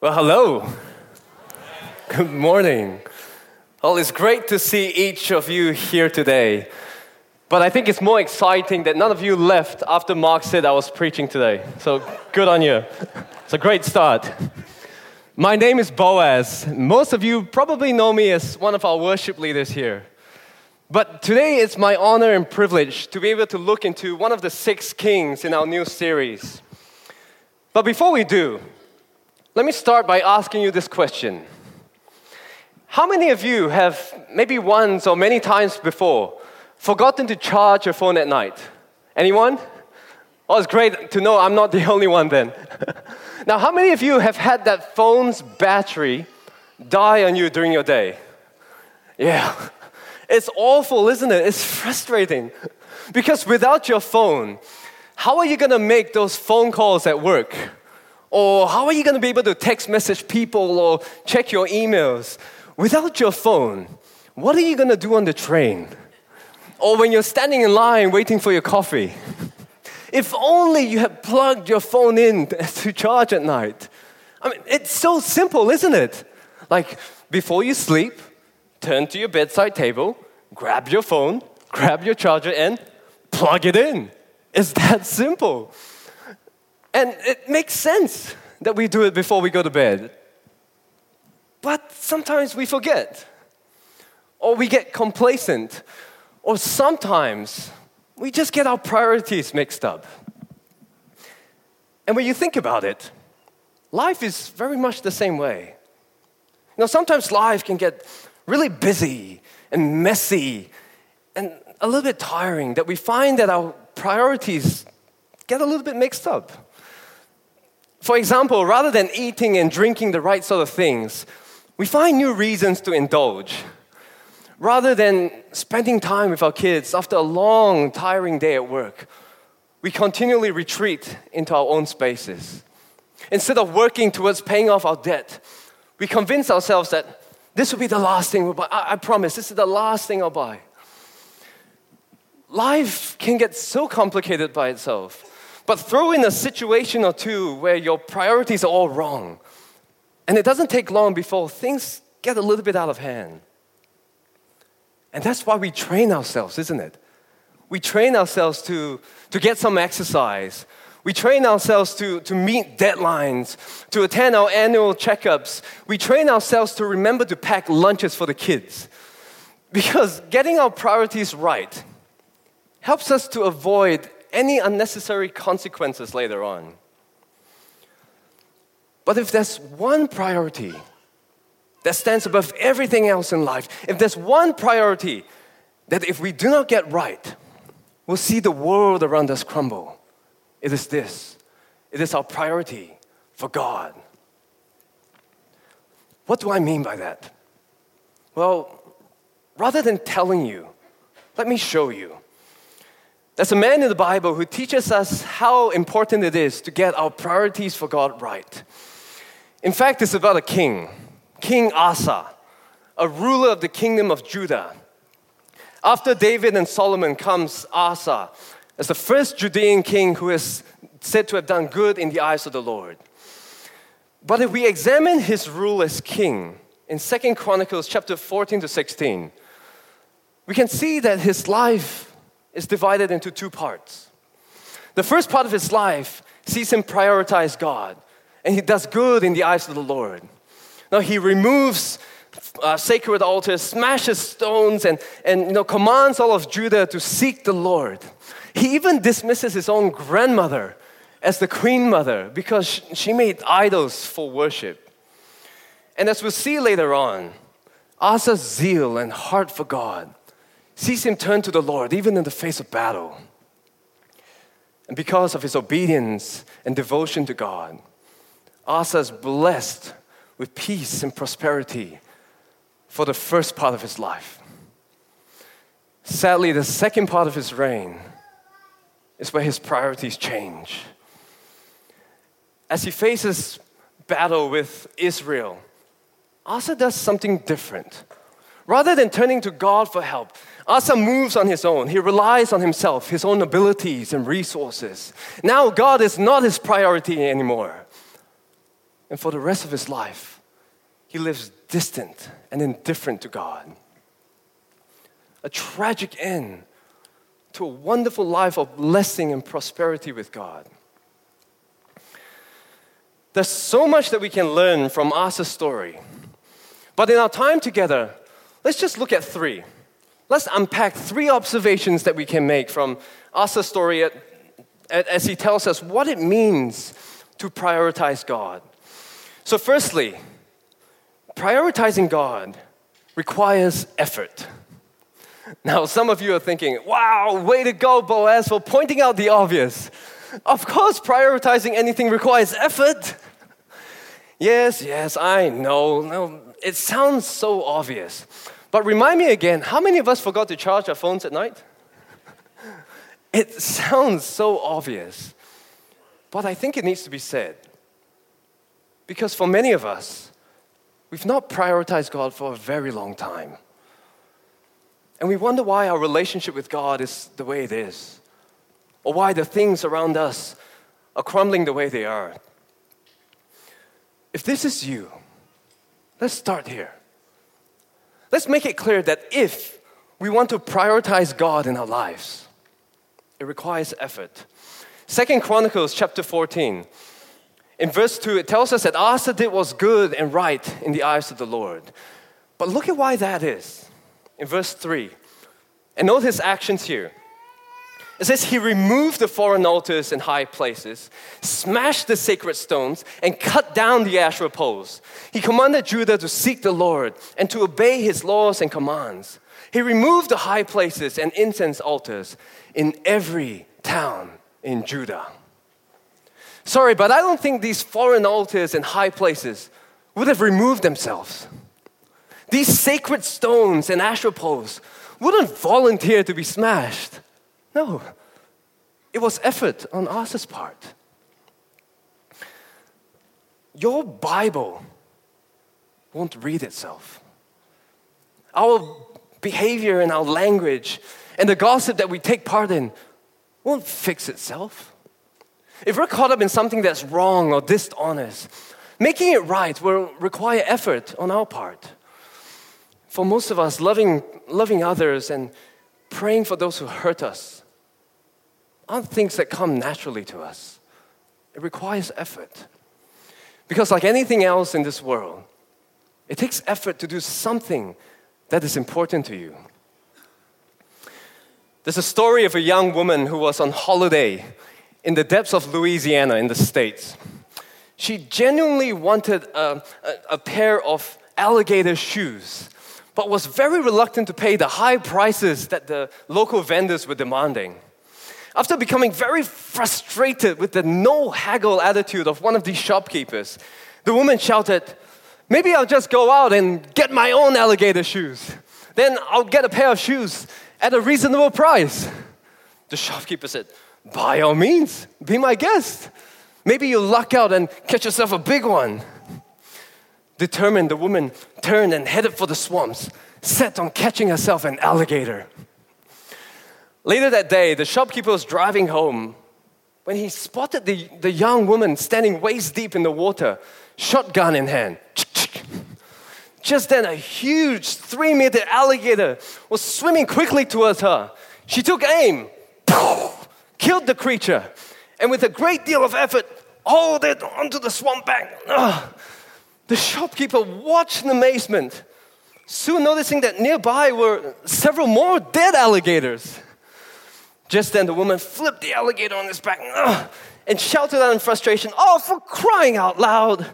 Well, hello. Good morning. Well, it's great to see each of you here today. But I think it's more exciting that none of you left after Mark said I was preaching today. So good on you. It's a great start. My name is Boaz. Most of you probably know me as one of our worship leaders here. But today it's my honor and privilege to be able to look into one of the six kings in our new series. But before we do, let me start by asking you this question How many of you have, maybe once or many times before, forgotten to charge your phone at night? Anyone? Oh, it's great to know I'm not the only one then. now, how many of you have had that phone's battery die on you during your day? Yeah. It's awful, isn't it? It's frustrating. Because without your phone, how are you going to make those phone calls at work? Or how are you going to be able to text message people or check your emails? Without your phone, what are you going to do on the train? Or when you're standing in line waiting for your coffee? If only you had plugged your phone in to charge at night. I mean, it's so simple, isn't it? Like, before you sleep, turn to your bedside table, grab your phone, grab your charger, and plug it in. It's that simple. And it makes sense that we do it before we go to bed. But sometimes we forget, or we get complacent, or sometimes we just get our priorities mixed up. And when you think about it, life is very much the same way. You know, sometimes life can get really busy and messy and a little bit tiring that we find that our priorities get a little bit mixed up. For example, rather than eating and drinking the right sort of things, we find new reasons to indulge. Rather than spending time with our kids after a long, tiring day at work, we continually retreat into our own spaces. Instead of working towards paying off our debt, we convince ourselves that this will be the last thing we'll buy. I, I promise, this is the last thing I'll buy. Life can get so complicated by itself but throw in a situation or two where your priorities are all wrong. And it doesn't take long before things get a little bit out of hand. And that's why we train ourselves, isn't it? We train ourselves to, to get some exercise. We train ourselves to, to meet deadlines, to attend our annual checkups. We train ourselves to remember to pack lunches for the kids. Because getting our priorities right helps us to avoid any unnecessary consequences later on. But if there's one priority that stands above everything else in life, if there's one priority that if we do not get right, we'll see the world around us crumble, it is this it is our priority for God. What do I mean by that? Well, rather than telling you, let me show you. There's a man in the Bible who teaches us how important it is to get our priorities for God right. In fact, it's about a king, King Asa, a ruler of the kingdom of Judah. After David and Solomon comes Asa as the first Judean king who is said to have done good in the eyes of the Lord. But if we examine his rule as king in Second Chronicles chapter 14 to 16, we can see that his life is divided into two parts. The first part of his life sees him prioritize God, and he does good in the eyes of the Lord. Now he removes uh, sacred altars, smashes stones, and, and you know, commands all of Judah to seek the Lord. He even dismisses his own grandmother as the queen mother because she made idols for worship. And as we'll see later on, Asa's zeal and heart for God sees him turn to the Lord, even in the face of battle. And because of his obedience and devotion to God, Asa is blessed with peace and prosperity for the first part of his life. Sadly, the second part of his reign is where his priorities change. As he faces battle with Israel, Asa does something different. Rather than turning to God for help, Asa moves on his own. He relies on himself, his own abilities and resources. Now, God is not his priority anymore. And for the rest of his life, he lives distant and indifferent to God. A tragic end to a wonderful life of blessing and prosperity with God. There's so much that we can learn from Asa's story. But in our time together, let's just look at three. Let's unpack three observations that we can make from Asa's story as he tells us what it means to prioritize God. So, firstly, prioritizing God requires effort. Now, some of you are thinking, wow, way to go, Boaz, for pointing out the obvious. Of course, prioritizing anything requires effort. Yes, yes, I know. No, it sounds so obvious. But remind me again how many of us forgot to charge our phones at night? It sounds so obvious. But I think it needs to be said. Because for many of us, we've not prioritized God for a very long time. And we wonder why our relationship with God is the way it is, or why the things around us are crumbling the way they are. If this is you, let's start here. Let's make it clear that if we want to prioritize God in our lives, it requires effort. Second Chronicles chapter 14. In verse 2, it tells us that Asa did what was good and right in the eyes of the Lord. But look at why that is. In verse 3, and note his actions here. It says he removed the foreign altars and high places, smashed the sacred stones, and cut down the Asherah poles. He commanded Judah to seek the Lord and to obey his laws and commands. He removed the high places and incense altars in every town in Judah. Sorry, but I don't think these foreign altars and high places would have removed themselves. These sacred stones and Asherah poles wouldn't volunteer to be smashed. No, it was effort on Asa's part. Your Bible won't read itself. Our behavior and our language and the gossip that we take part in won't fix itself. If we're caught up in something that's wrong or dishonest, making it right will require effort on our part. For most of us, loving, loving others and praying for those who hurt us aren't things that come naturally to us. It requires effort. Because, like anything else in this world, it takes effort to do something that is important to you. There's a story of a young woman who was on holiday in the depths of Louisiana in the States. She genuinely wanted a, a, a pair of alligator shoes, but was very reluctant to pay the high prices that the local vendors were demanding. After becoming very frustrated with the no haggle attitude of one of these shopkeepers, the woman shouted, Maybe I'll just go out and get my own alligator shoes. Then I'll get a pair of shoes at a reasonable price. The shopkeeper said, By all means, be my guest. Maybe you'll luck out and catch yourself a big one. Determined, the woman turned and headed for the swamps, set on catching herself an alligator. Later that day, the shopkeeper was driving home when he spotted the, the young woman standing waist deep in the water, shotgun in hand. Just then, a huge three meter alligator was swimming quickly towards her. She took aim, killed the creature, and with a great deal of effort, hauled it onto the swamp bank. The shopkeeper watched in amazement, soon noticing that nearby were several more dead alligators. Just then, the woman flipped the alligator on his back and shouted out in frustration, Oh, for crying out loud!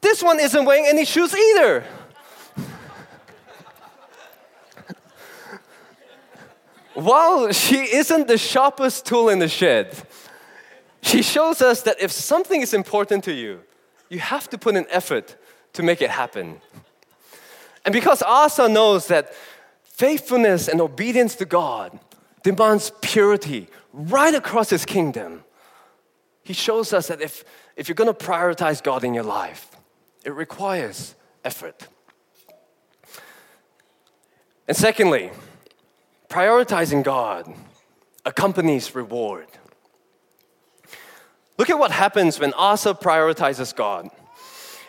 This one isn't wearing any shoes either. While she isn't the sharpest tool in the shed, she shows us that if something is important to you, you have to put an effort to make it happen. And because Asa knows that faithfulness and obedience to God demands purity right across his kingdom. He shows us that if, if you're going to prioritize God in your life, it requires effort. And secondly, prioritizing God accompanies reward. Look at what happens when Asa prioritizes God.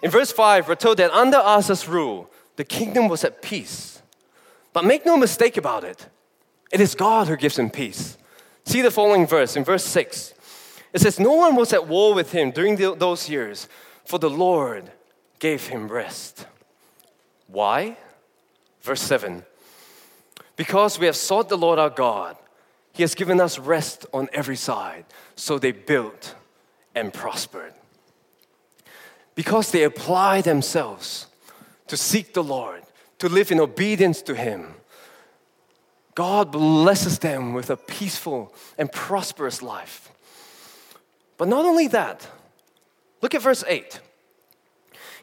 In verse 5, we're told that under Asa's rule, the kingdom was at peace. But make no mistake about it, it is God who gives him peace. See the following verse in verse 6. It says, No one was at war with him during the, those years, for the Lord gave him rest. Why? Verse 7 Because we have sought the Lord our God, he has given us rest on every side. So they built and prospered. Because they apply themselves to seek the Lord, to live in obedience to Him, God blesses them with a peaceful and prosperous life. But not only that, look at verse 8.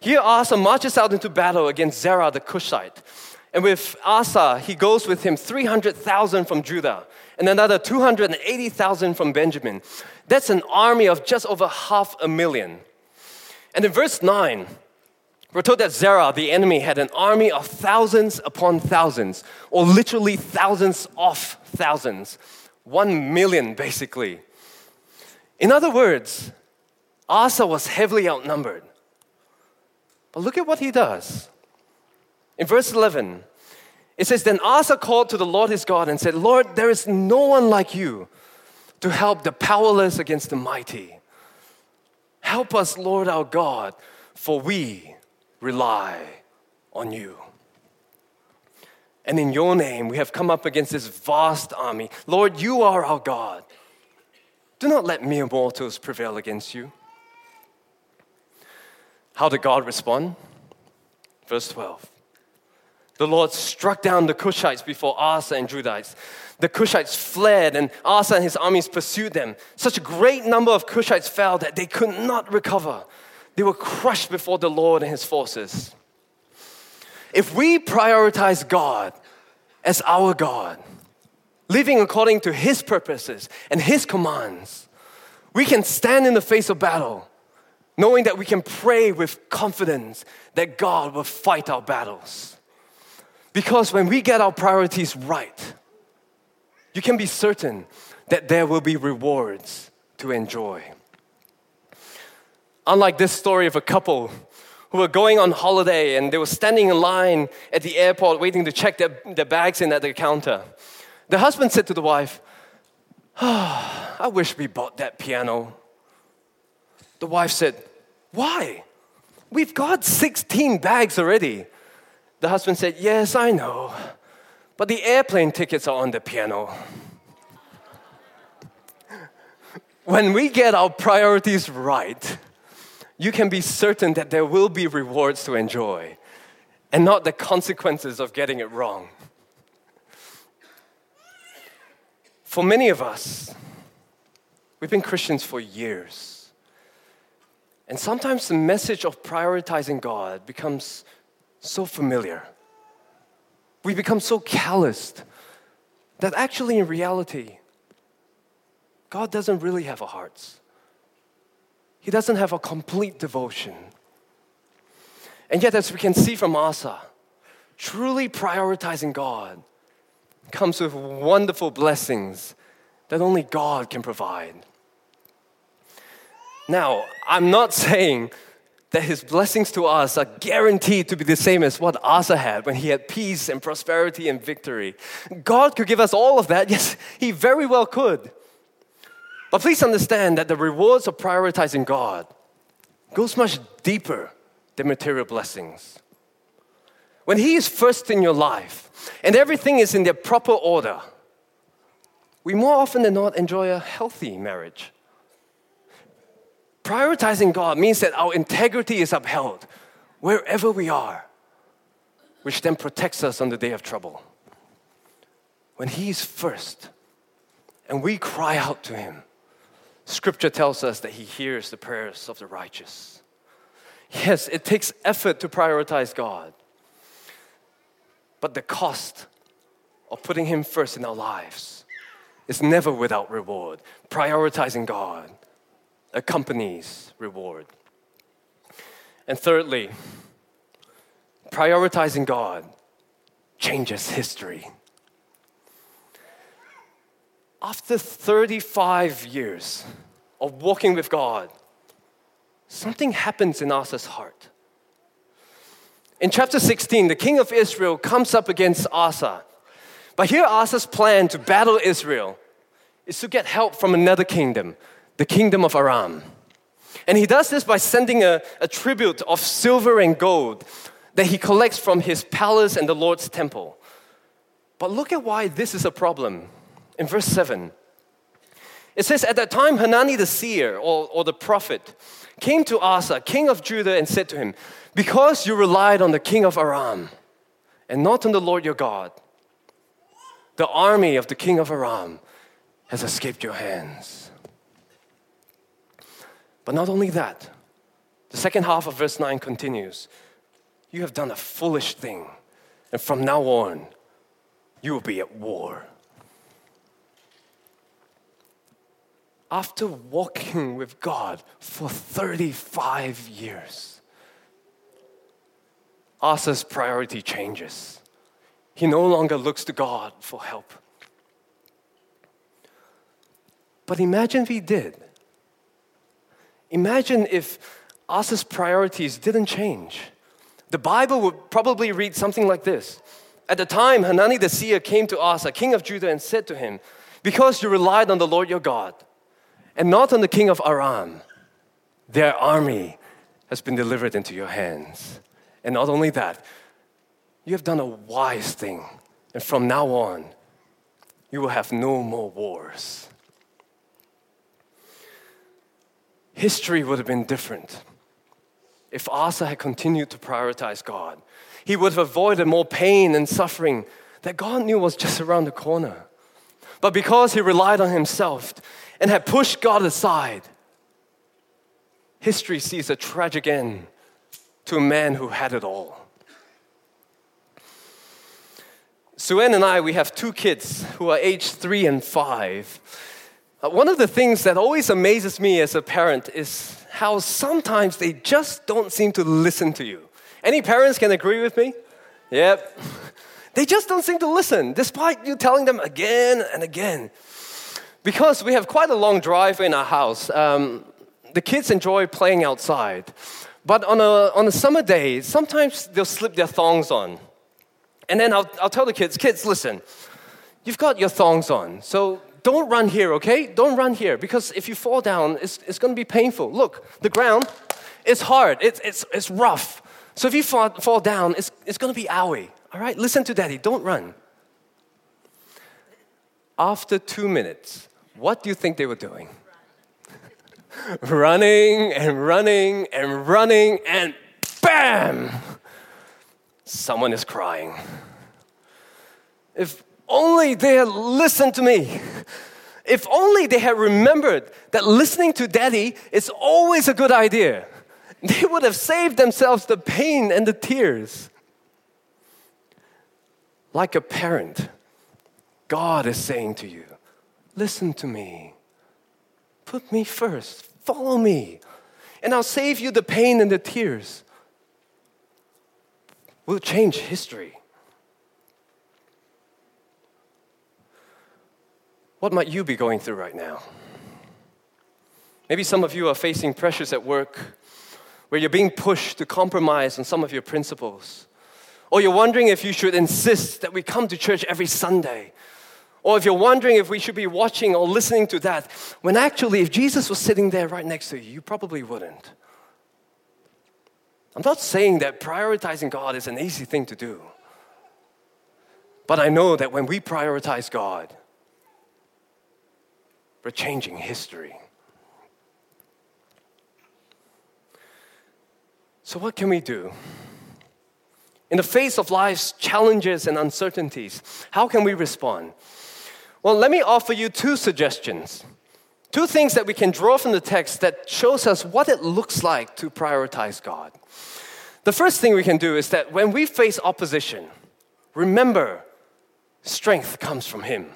Here Asa marches out into battle against Zerah the Cushite. And with Asa, he goes with him 300,000 from Judah and another 280,000 from Benjamin. That's an army of just over half a million. And in verse 9, we're told that Zerah, the enemy, had an army of thousands upon thousands, or literally thousands of thousands. One million, basically. In other words, Asa was heavily outnumbered. But look at what he does. In verse 11, it says, Then Asa called to the Lord his God and said, Lord, there is no one like you to help the powerless against the mighty. Help us, Lord our God, for we rely on you. And in your name, we have come up against this vast army. Lord, you are our God. Do not let mere mortals prevail against you. How did God respond? Verse 12. The Lord struck down the Cushites before Asa and Judites. The Cushites fled, and Asa and his armies pursued them. Such a great number of Cushites fell that they could not recover. They were crushed before the Lord and his forces. If we prioritize God as our God, living according to his purposes and his commands, we can stand in the face of battle, knowing that we can pray with confidence that God will fight our battles. Because when we get our priorities right, you can be certain that there will be rewards to enjoy. Unlike this story of a couple who were going on holiday and they were standing in line at the airport waiting to check their, their bags in at the counter. The husband said to the wife, oh, I wish we bought that piano. The wife said, Why? We've got 16 bags already. The husband said, Yes, I know, but the airplane tickets are on the piano. when we get our priorities right, you can be certain that there will be rewards to enjoy and not the consequences of getting it wrong. For many of us, we've been Christians for years. And sometimes the message of prioritizing God becomes so familiar. We become so calloused that actually, in reality, God doesn't really have a heart. He doesn't have a complete devotion. And yet, as we can see from Asa, truly prioritizing God comes with wonderful blessings that only God can provide. Now, I'm not saying that his blessings to us are guaranteed to be the same as what Asa had when he had peace and prosperity and victory. God could give us all of that. Yes, he very well could. But please understand that the rewards of prioritizing God goes much deeper than material blessings. When he is first in your life and everything is in their proper order, we more often than not enjoy a healthy marriage Prioritizing God means that our integrity is upheld wherever we are, which then protects us on the day of trouble. When He is first and we cry out to Him, Scripture tells us that He hears the prayers of the righteous. Yes, it takes effort to prioritize God, but the cost of putting Him first in our lives is never without reward. Prioritizing God accompanies reward. And thirdly, prioritizing God changes history. After 35 years of walking with God, something happens in Asa's heart. In chapter 16, the king of Israel comes up against Asa. But here, Asa's plan to battle Israel is to get help from another kingdom, the kingdom of Aram. And he does this by sending a, a tribute of silver and gold that he collects from his palace and the Lord's temple. But look at why this is a problem. In verse 7, it says, At that time, Hanani the seer, or, or the prophet, came to Asa, king of Judah, and said to him, Because you relied on the king of Aram and not on the Lord your God, the army of the king of Aram has escaped your hands. But not only that, the second half of verse 9 continues You have done a foolish thing, and from now on, you will be at war. After walking with God for 35 years, Asa's priority changes. He no longer looks to God for help. But imagine if he did. Imagine if Asa's priorities didn't change. The Bible would probably read something like this. At the time, Hanani the seer came to Asa, king of Judah, and said to him, Because you relied on the Lord your God, and not on the king of Aram, their army has been delivered into your hands. And not only that, you have done a wise thing, and from now on, you will have no more wars. history would have been different if Asa had continued to prioritize God. He would have avoided more pain and suffering that God knew was just around the corner. But because he relied on himself and had pushed God aside, history sees a tragic end to a man who had it all. Suen and I, we have two kids who are aged three and five. Uh, one of the things that always amazes me as a parent is how sometimes they just don't seem to listen to you. Any parents can agree with me? Yep. They just don't seem to listen, despite you telling them again and again. Because we have quite a long drive in our house, um, the kids enjoy playing outside. But on a, on a summer day, sometimes they'll slip their thongs on. And then I'll, I'll tell the kids, kids, listen, you've got your thongs on, so don't run here, okay? Don't run here because if you fall down, it's, it's going to be painful. Look, the ground, is hard, it's, it's, it's rough. So if you fall, fall down, it's, it's going to be owie, all right? Listen to daddy, don't run. After two minutes, what do you think they were doing? running and running and running, and bam! Someone is crying. If only they had listened to me. If only they had remembered that listening to daddy is always a good idea, they would have saved themselves the pain and the tears. Like a parent, God is saying to you, Listen to me. Put me first. Follow me. And I'll save you the pain and the tears. We'll change history. What might you be going through right now? Maybe some of you are facing pressures at work where you're being pushed to compromise on some of your principles. Or you're wondering if you should insist that we come to church every Sunday. Or if you're wondering if we should be watching or listening to that, when actually, if Jesus was sitting there right next to you, you probably wouldn't. I'm not saying that prioritizing God is an easy thing to do. But I know that when we prioritize God, we're changing history. So, what can we do? In the face of life's challenges and uncertainties, how can we respond? Well, let me offer you two suggestions. Two things that we can draw from the text that shows us what it looks like to prioritize God. The first thing we can do is that when we face opposition, remember strength comes from Him.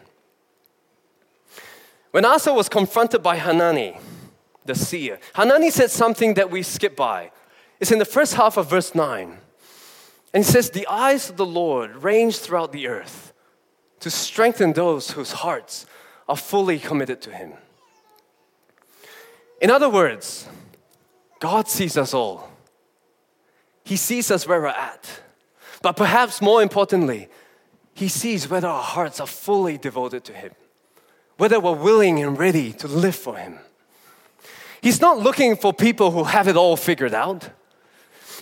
When Asa was confronted by Hanani, the seer, Hanani said something that we skip by. It's in the first half of verse 9. And he says, The eyes of the Lord range throughout the earth to strengthen those whose hearts are fully committed to Him. In other words, God sees us all. He sees us where we're at. But perhaps more importantly, He sees whether our hearts are fully devoted to Him, whether we're willing and ready to live for Him. He's not looking for people who have it all figured out.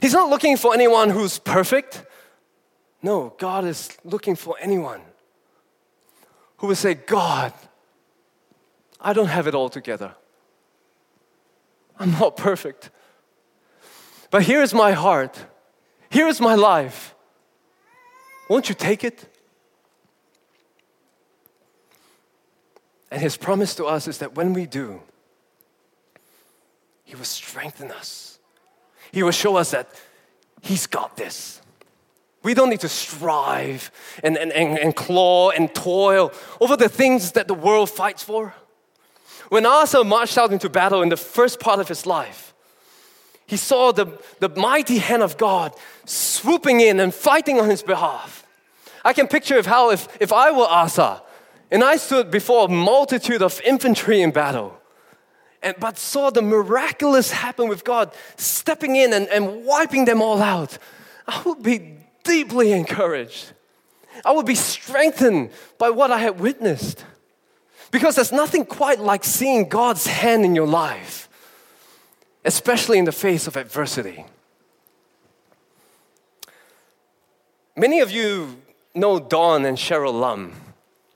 He's not looking for anyone who's perfect. No, God is looking for anyone who will say, God, I don't have it all together. I'm not perfect. But here's my heart. Here's my life. Won't you take it? And his promise to us is that when we do, he will strengthen us. He will show us that he's got this. We don't need to strive and, and, and, and claw and toil over the things that the world fights for. When Asa marched out into battle in the first part of his life, he saw the, the mighty hand of God swooping in and fighting on his behalf. I can picture how if, if I were Asa and I stood before a multitude of infantry in battle, and, but saw the miraculous happen with God stepping in and, and wiping them all out, I would be deeply encouraged. I would be strengthened by what I had witnessed. Because there's nothing quite like seeing God's hand in your life, especially in the face of adversity. Many of you know Don and Cheryl Lum,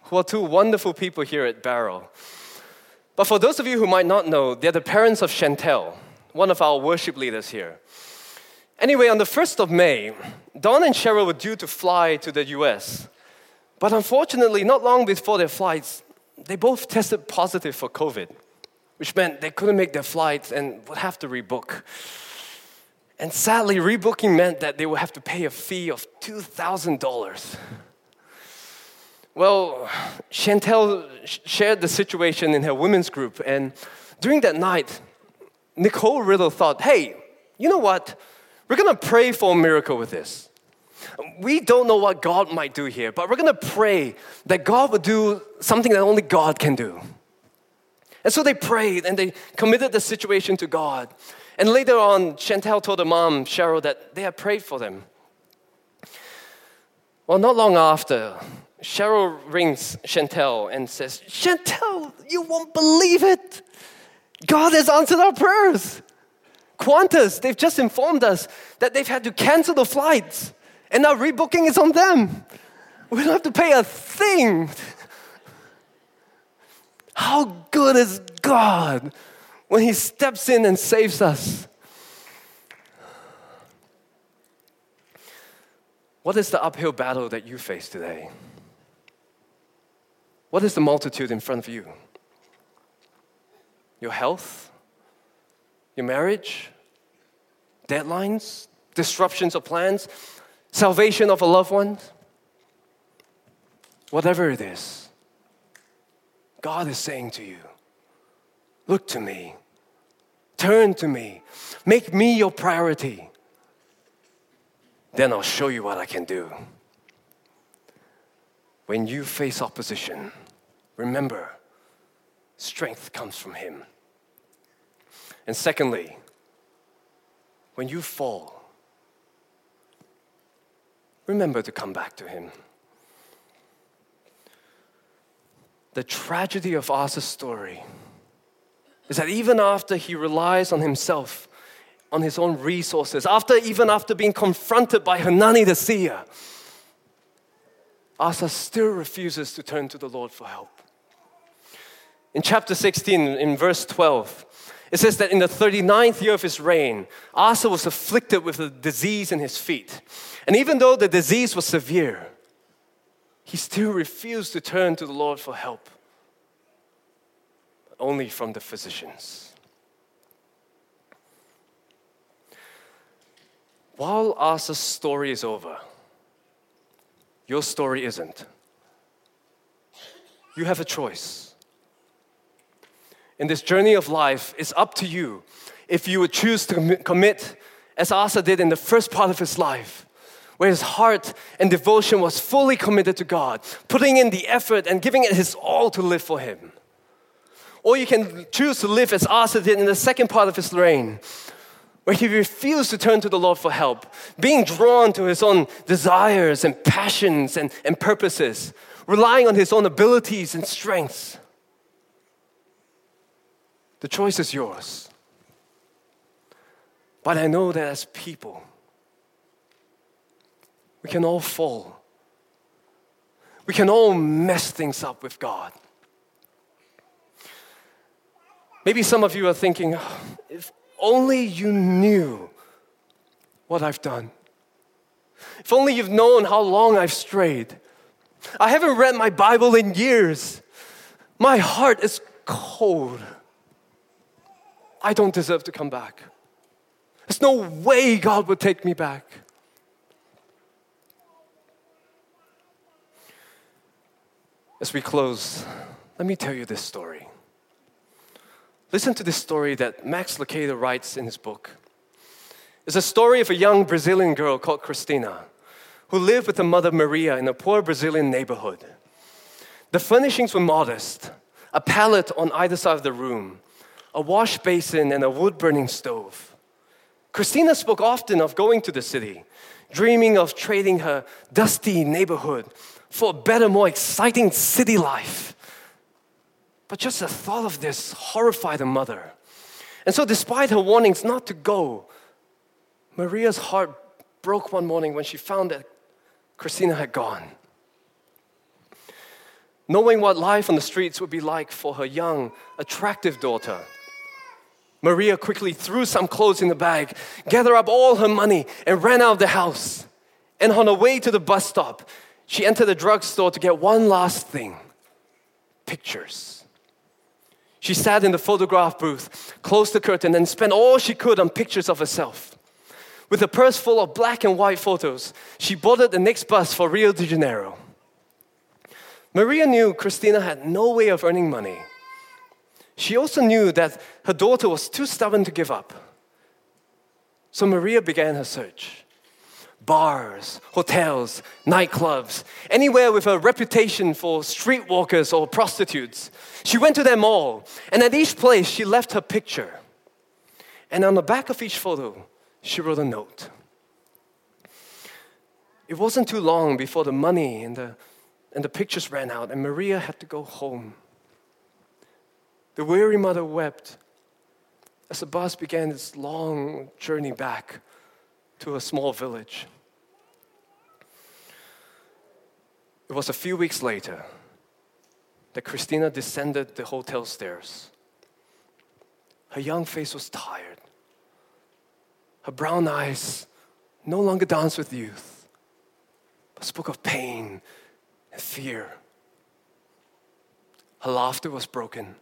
who are two wonderful people here at Barrow. But for those of you who might not know, they're the parents of Chantel, one of our worship leaders here. Anyway, on the 1st of May, Don and Cheryl were due to fly to the US. But unfortunately, not long before their flights, they both tested positive for COVID, which meant they couldn't make their flights and would have to rebook. And sadly, rebooking meant that they would have to pay a fee of $2,000. Well, Chantel shared the situation in her women's group, and during that night, Nicole Riddle thought, hey, you know what? We're gonna pray for a miracle with this. We don't know what God might do here, but we're gonna pray that God would do something that only God can do. And so they prayed and they committed the situation to God. And later on, Chantel told her mom, Cheryl, that they had prayed for them. Well, not long after, Cheryl rings Chantel and says, Chantel, you won't believe it. God has answered our prayers. Qantas, they've just informed us that they've had to cancel the flights and now rebooking is on them. We don't have to pay a thing. How good is God when He steps in and saves us? What is the uphill battle that you face today? What is the multitude in front of you? Your health? Your marriage? Deadlines? Disruptions of plans? Salvation of a loved one? Whatever it is, God is saying to you, Look to me, turn to me, make me your priority. Then I'll show you what I can do. When you face opposition, remember, strength comes from Him. And secondly, when you fall, remember to come back to Him. The tragedy of Asa's story is that even after he relies on himself, on his own resources, after even after being confronted by Hanani the seer, Asa still refuses to turn to the Lord for help. In chapter 16, in verse 12, it says that in the 39th year of his reign, Asa was afflicted with a disease in his feet. And even though the disease was severe, he still refused to turn to the Lord for help, but only from the physicians. While Asa's story is over, your story isn't. You have a choice. In this journey of life, it's up to you if you would choose to commit, as Asa did in the first part of his life, where his heart and devotion was fully committed to God, putting in the effort and giving it his all to live for Him. Or you can choose to live as Asa did in the second part of his reign, where he refused to turn to the Lord for help, being drawn to his own desires and passions and, and purposes, relying on his own abilities and strengths. The choice is yours. But I know that as people, we can all fall. We can all mess things up with God. Maybe some of you are thinking, oh, if only you knew what I've done. If only you've known how long I've strayed. I haven't read my Bible in years. My heart is cold. I don't deserve to come back. There's no way God would take me back. As we close, let me tell you this story. Listen to this story that Max Lucado writes in his book. It's a story of a young Brazilian girl called Christina who lived with her mother Maria in a poor Brazilian neighborhood. The furnishings were modest a pallet on either side of the room, a wash basin, and a wood burning stove. Christina spoke often of going to the city, dreaming of trading her dusty neighborhood for a better, more exciting city life. But just the thought of this horrified the mother. And so, despite her warnings not to go, Maria's heart broke one morning when she found that Christina had gone. Knowing what life on the streets would be like for her young, attractive daughter, Maria quickly threw some clothes in the bag, gathered up all her money, and ran out of the house. And on her way to the bus stop, she entered the drugstore to get one last thing pictures. She sat in the photograph booth, closed the curtain, and spent all she could on pictures of herself. With a purse full of black and white photos, she boarded the next bus for Rio de Janeiro. Maria knew Christina had no way of earning money. She also knew that her daughter was too stubborn to give up. So Maria began her search bars, hotels, nightclubs, anywhere with a reputation for streetwalkers or prostitutes. She went to them all, and at each place she left her picture. And on the back of each photo, she wrote a note. It wasn't too long before the money and the, and the pictures ran out, and Maria had to go home. The weary mother wept as the bus began its long journey back to a small village. It was a few weeks later that Christina descended the hotel stairs. Her young face was tired. Her brown eyes no longer danced with youth, but spoke of pain and fear. Her laughter was broken.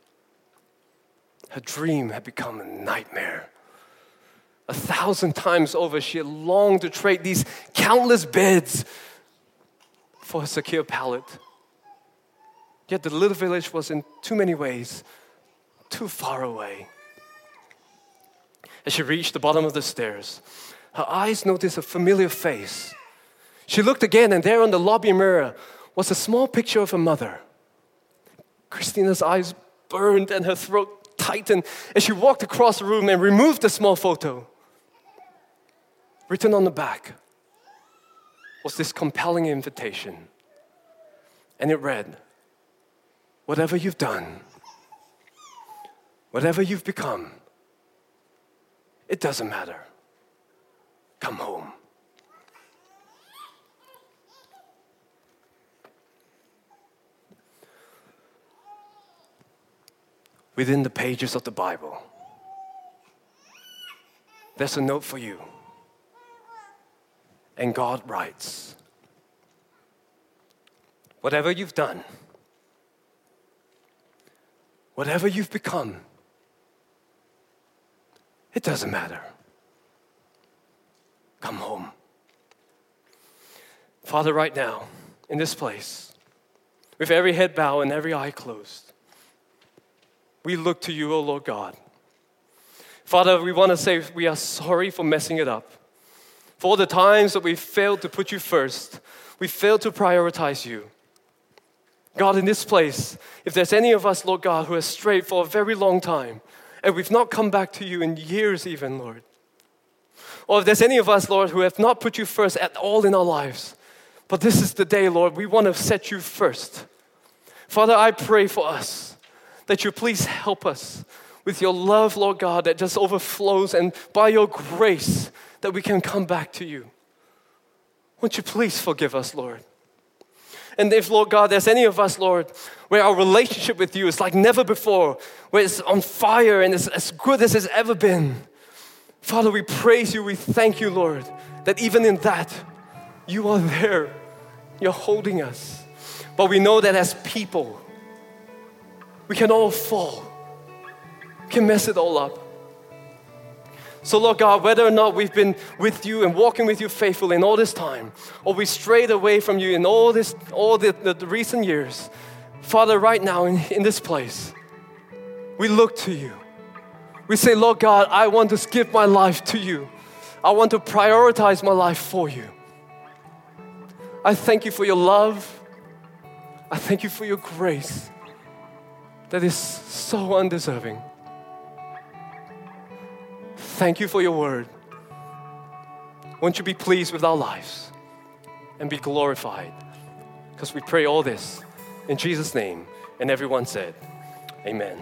Her dream had become a nightmare. A thousand times over, she had longed to trade these countless beds for a secure pallet. Yet the little village was in too many ways too far away. As she reached the bottom of the stairs, her eyes noticed a familiar face. She looked again, and there on the lobby mirror was a small picture of her mother. Christina's eyes burned and her throat tightened as she walked across the room and removed the small photo. Written on the back was this compelling invitation. And it read Whatever you've done, whatever you've become, it doesn't matter. Come home. Within the pages of the Bible, there's a note for you. And God writes Whatever you've done, whatever you've become, it doesn't matter. Come home. Father, right now, in this place, with every head bowed and every eye closed, we look to you, O oh Lord God. Father, we want to say we are sorry for messing it up. For the times that we failed to put you first, we failed to prioritize you. God, in this place, if there's any of us, Lord God, who has strayed for a very long time, and we've not come back to you in years, even, Lord, Or if there's any of us, Lord, who have not put you first at all in our lives, but this is the day, Lord, we want to set you first. Father, I pray for us that you please help us with your love, Lord God, that just overflows, and by your grace, that we can come back to you. Won't you please forgive us, Lord? And if, Lord God, there's any of us, Lord, where our relationship with you is like never before, where it's on fire and it's as good as it's ever been, Father, we praise you. We thank you, Lord, that even in that, you are there. You're holding us. But we know that as people, we can all fall, we can mess it all up. So, Lord God, whether or not we've been with you and walking with you faithfully in all this time, or we strayed away from you in all this, all the, the, recent years, Father, right now in, in this place, we look to you. We say, Lord God, I want to give my life to you. I want to prioritize my life for you. I thank you for your love. I thank you for your grace that is so undeserving. Thank you for your word. Won't you be pleased with our lives and be glorified? Because we pray all this in Jesus' name. And everyone said, Amen.